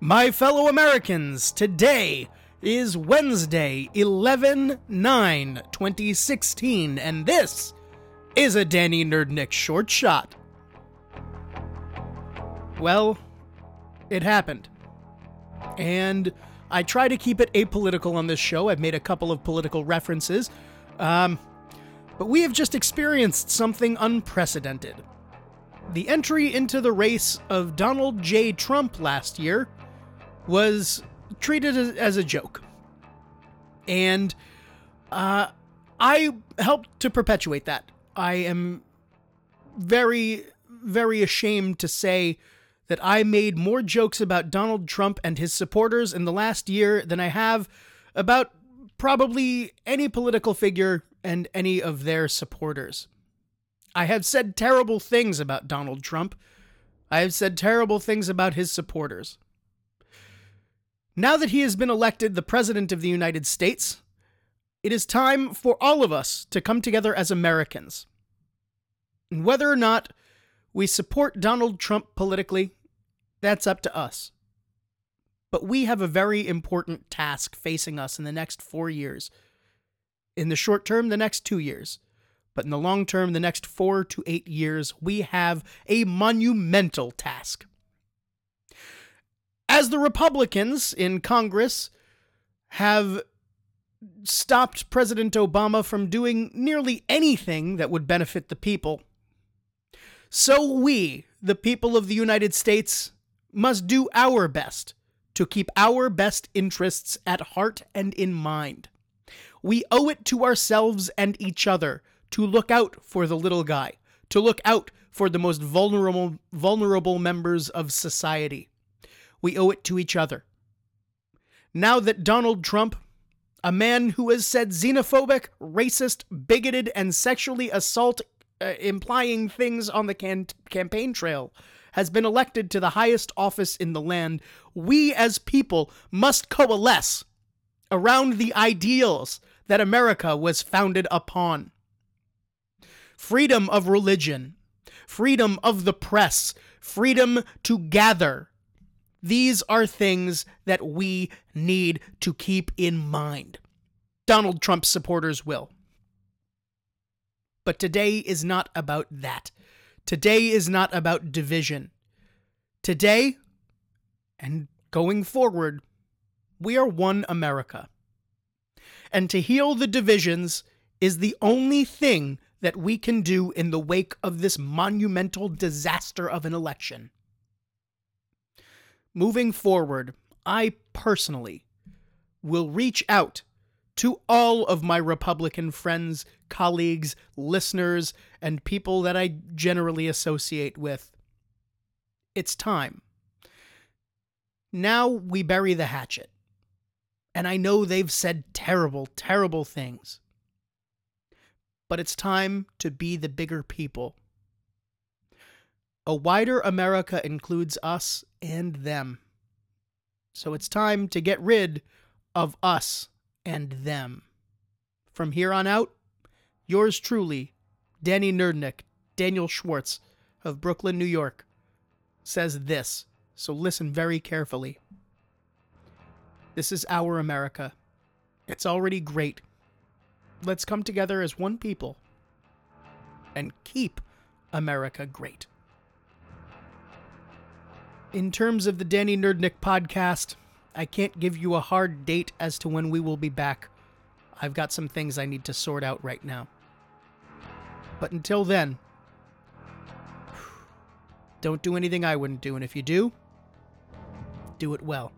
My fellow Americans, today is Wednesday, 11 9 2016, and this is a Danny Nerdnick short shot. Well, it happened. And I try to keep it apolitical on this show. I've made a couple of political references. Um, but we have just experienced something unprecedented. The entry into the race of Donald J. Trump last year was treated as, a joke. And uh, I helped to perpetuate that. I am very, very ashamed to say that I made more jokes about Donald Trump and his supporters in the last year than I have about probably any political figure and any of their supporters. I have said terrible things about Donald Trump. I have said terrible things about his supporters. Now that he has been elected the President of the United States, it is time for all of us to come together as Americans. And whether or not we support Donald Trump politically, that's up to us. But we have a very important task facing us in the next four years. In the short term, the next two years. But in the long term, the next four to eight years, we have a monumental task. As the Republicans in Congress have stopped President Obama from doing nearly anything that would benefit the people, so we, the people of the United States, must do our best to keep our best interests at heart and in mind. We owe it to ourselves and each other to look out for the little guy, to look out for the most vulnerable vulnerable members of society. We owe it to each other. Now that Donald Trump, a man who has said xenophobic, racist, bigoted, and sexually assault uh, implying things on the can- campaign trail, has been elected to the highest office in the land, we as people must coalesce around the ideals that America was founded upon freedom of religion, freedom of the press, freedom to gather, these are things that we need to keep in mind. Donald Trump's supporters will. But today is not about that. Today is not about division. Today, and going forward, we are one America. And to heal the divisions is the only thing that we can do in the wake of this monumental disaster of an election. Moving forward, I personally will reach out to all of my Republican friends, colleagues, listeners, and people that I generally associate with. It's time. Now we bury the hatchet. And I know they've said terrible, terrible things. But it's time to be the bigger people. A wider America includes us and them. So it's time to get rid of us and them. From here on out, yours truly, Danny Nerdnick, Daniel Schwartz of Brooklyn, New York, says this, so listen very carefully. This is our America. It's already great. Let's come together as one people and keep America great in terms of the Danny Nerdnick podcast, I can't give you a hard date as to when we will be back. I've got some things I need to sort out right now. But until then, don't do anything I wouldn't do, and if you do, do it well.